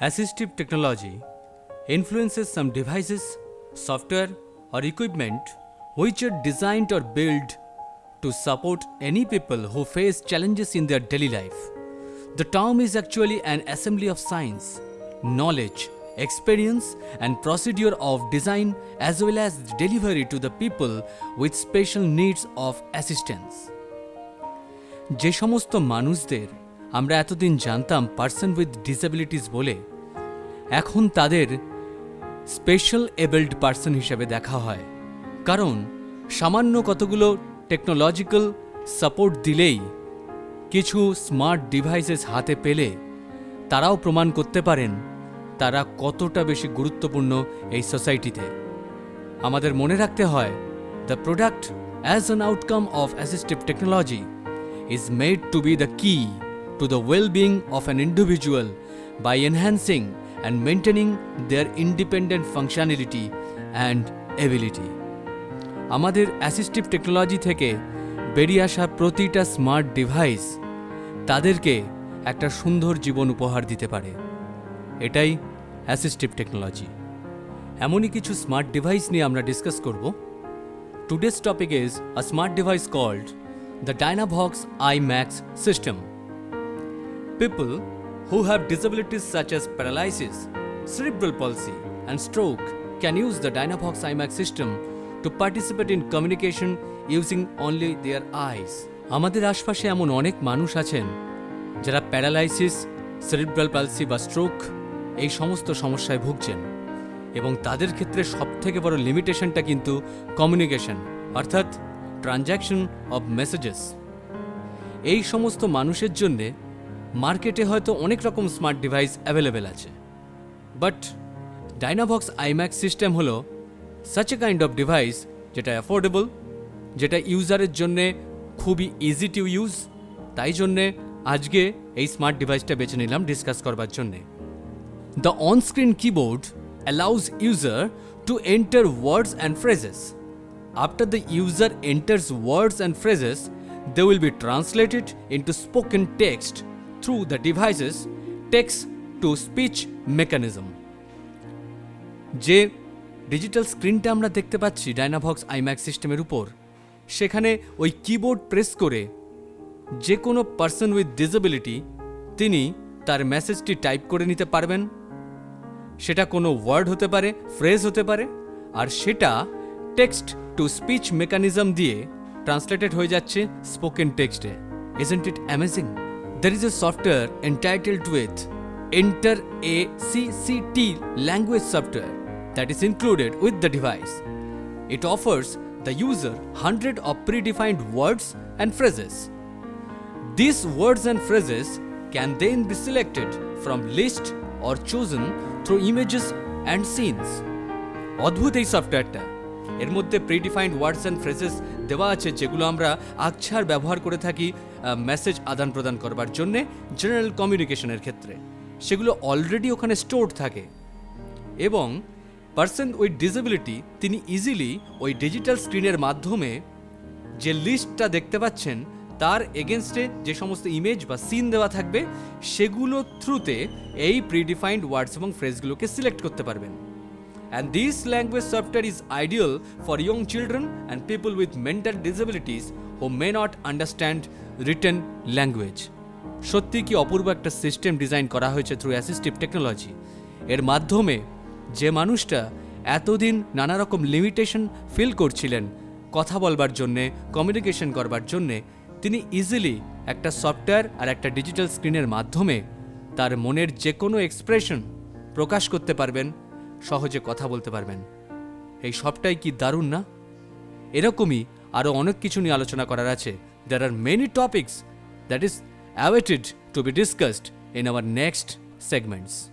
Assistive technology influences some devices, software, or equipment which are designed or built to support any people who face challenges in their daily life. The term is actually an assembly of science, knowledge, experience, and procedure of design as well as delivery to the people with special needs of assistance. যে সমস্ত মানুষদের আমরা এতদিন জানতাম person with disabilities বলে। এখন তাদের special এবেলড person হিসেবে দেখা হয়। কারণ সামান্য কতগুলো টেকনোলজিক্যাল সাপোর্ট দিলেই কিছু স্মার্ট ডিভাইসেস হাতে পেলে তারাও প্রমাণ করতে পারেন তারা কতটা বেশি গুরুত্বপূর্ণ এই সোসাইটিতে। আমাদের মনে রাখতে হয় the product as an outcome of assistive technology is made to be the key to the well being of an individual by enhancing and maintaining their independent functionality and ability. আমাদের অ্যাসিস্টিভ টেকনোলজি থেকে বেরিয়ে আসা প্রতিটা smart device তাদেরকে একটা সুন্দর জীবন উপহার দিতে পারে এটাই অ্যাসিস্টিভ টেকনোলজি এমনই কিছু স্মার্ট ডিভাইস নিয়ে আমরা ডিসকাস করব Today's topic is a smart device called the Dynavox iMax system. People who have disabilities such as paralysis, cerebral palsy, and stroke can use the Dynavox iMax system to participate in communication using only their eyes. আমাদের আশপাশে এমন অনেক মানুষ আছেন যারা paralysis cerebral palsy বা stroke এই সমস্ত সমস্যায় ভুগছেন এবং তাদের ক্ষেত্রে সবথেকে বড় লিমিটেশনটা কিন্তু কমিউনিকেশন অর্থাৎ ট্রানজ্যাকশন অব মেসেজেস এই সমস্ত মানুষের জন্যে মার্কেটে হয়তো অনেক রকম স্মার্ট ডিভাইস অ্যাভেলেবেল আছে বাট ডাইনাভক্স আইম্যাক্স সিস্টেম হলো such a kind of device যেটা অ্যাফোর্ডেবল যেটা ইউজারের জন্যে খুবই ইজি টু ইউজ তাই জন্যে আজকে এই স্মার্ট ডিভাইসটা বেছে নিলাম ডিসকাস করবার জন্যে the screen keyboard allows user to enter words and phrases. After the user enters words and phrases, they will be translated into spoken text through the device's text to speech mechanism. যে digital স্ক্রিনটা আমরা দেখতে পাচ্ছি ডাইনাভক্স IMAX সিস্টেমের উপর, সেখানে ওই keyboard press করে যে কোনো পার্সন উইথ ডিসেবিলিটি তিনি তার মেসেজটি টাইপ করে নিতে পারবেন। সেটা কোনো ওয়ার্ড হতে পারে ফ্রেজ হতে পারে, আর সেটা টেক্সট টু স্পিচ মেকানিজম দিয়ে ট্রান্সলেটেড হয়ে যাচ্ছে স্পোকেন টেক্সটে isn't it amazing There is a software entitled with enter a CCT language software that is included with the device It offers the user 100 of predefined words and phrases. These words and phrases can then be selected from list or chosen through images and scenes. অদ্ভুত এই সফটওয়্যারটা এর মধ্যে predefined words and phrases দেওয়া আছে যেগুলো আমরা আকছার ব্যবহার করে থাকি মেসেজ আদান প্রদান করবার জন্যে জেনারেল কমিউনিকেশনের ক্ষেত্রে। সেগুলো অলরেডি ওখানে স্টোর্ড থাকে। এবং পার্সন উইথ ডিসেবিলিটি তিনি ইজিলি ওই ডিজিটাল স্ক্রিনের মাধ্যমে যে লিস্টটা দেখতে পাচ্ছেন, তার এগেনস্টে যে সমস্ত ইমেজ বা সিন দেওয়া থাকবে, সেগুলো থ্রুতে এই প্রিডিফাইন্ড ওয়ার্ডস এবং ফ্রেজগুলোকে সিলেক্ট করতে পারবেন। And this language software is ideal for young children and people with mental disabilities who may not understand written language সত্যি কি অপূর্ব একটা সিস্টেম ডিজাইন করা হয়েছে থ্রু অ্যাসিস্টিভ টেকনোলজি এর মাধ্যমে যে মানুষটা এতদিন নানা রকম লিমিটেশন ফিল করছিলেন, কথা বলবার জন্যে কমিউনিকেশন করবার জন্যে, তিনি ইজিলি একটা সফটওয়্যার আর একটা ডিজিটাল স্ক্রিনের মাধ্যমে তার মনের যে কোনো এক্সপ্রেশন প্রকাশ করতে পারবেন সহজে কথা বলতে পারবেন। এই সবটাই কি দারুণ না? এরকমই আরও অনেক কিছু নিয়ে আলোচনা করার আছে। There are many topics that is awaited to be discussed in our next segments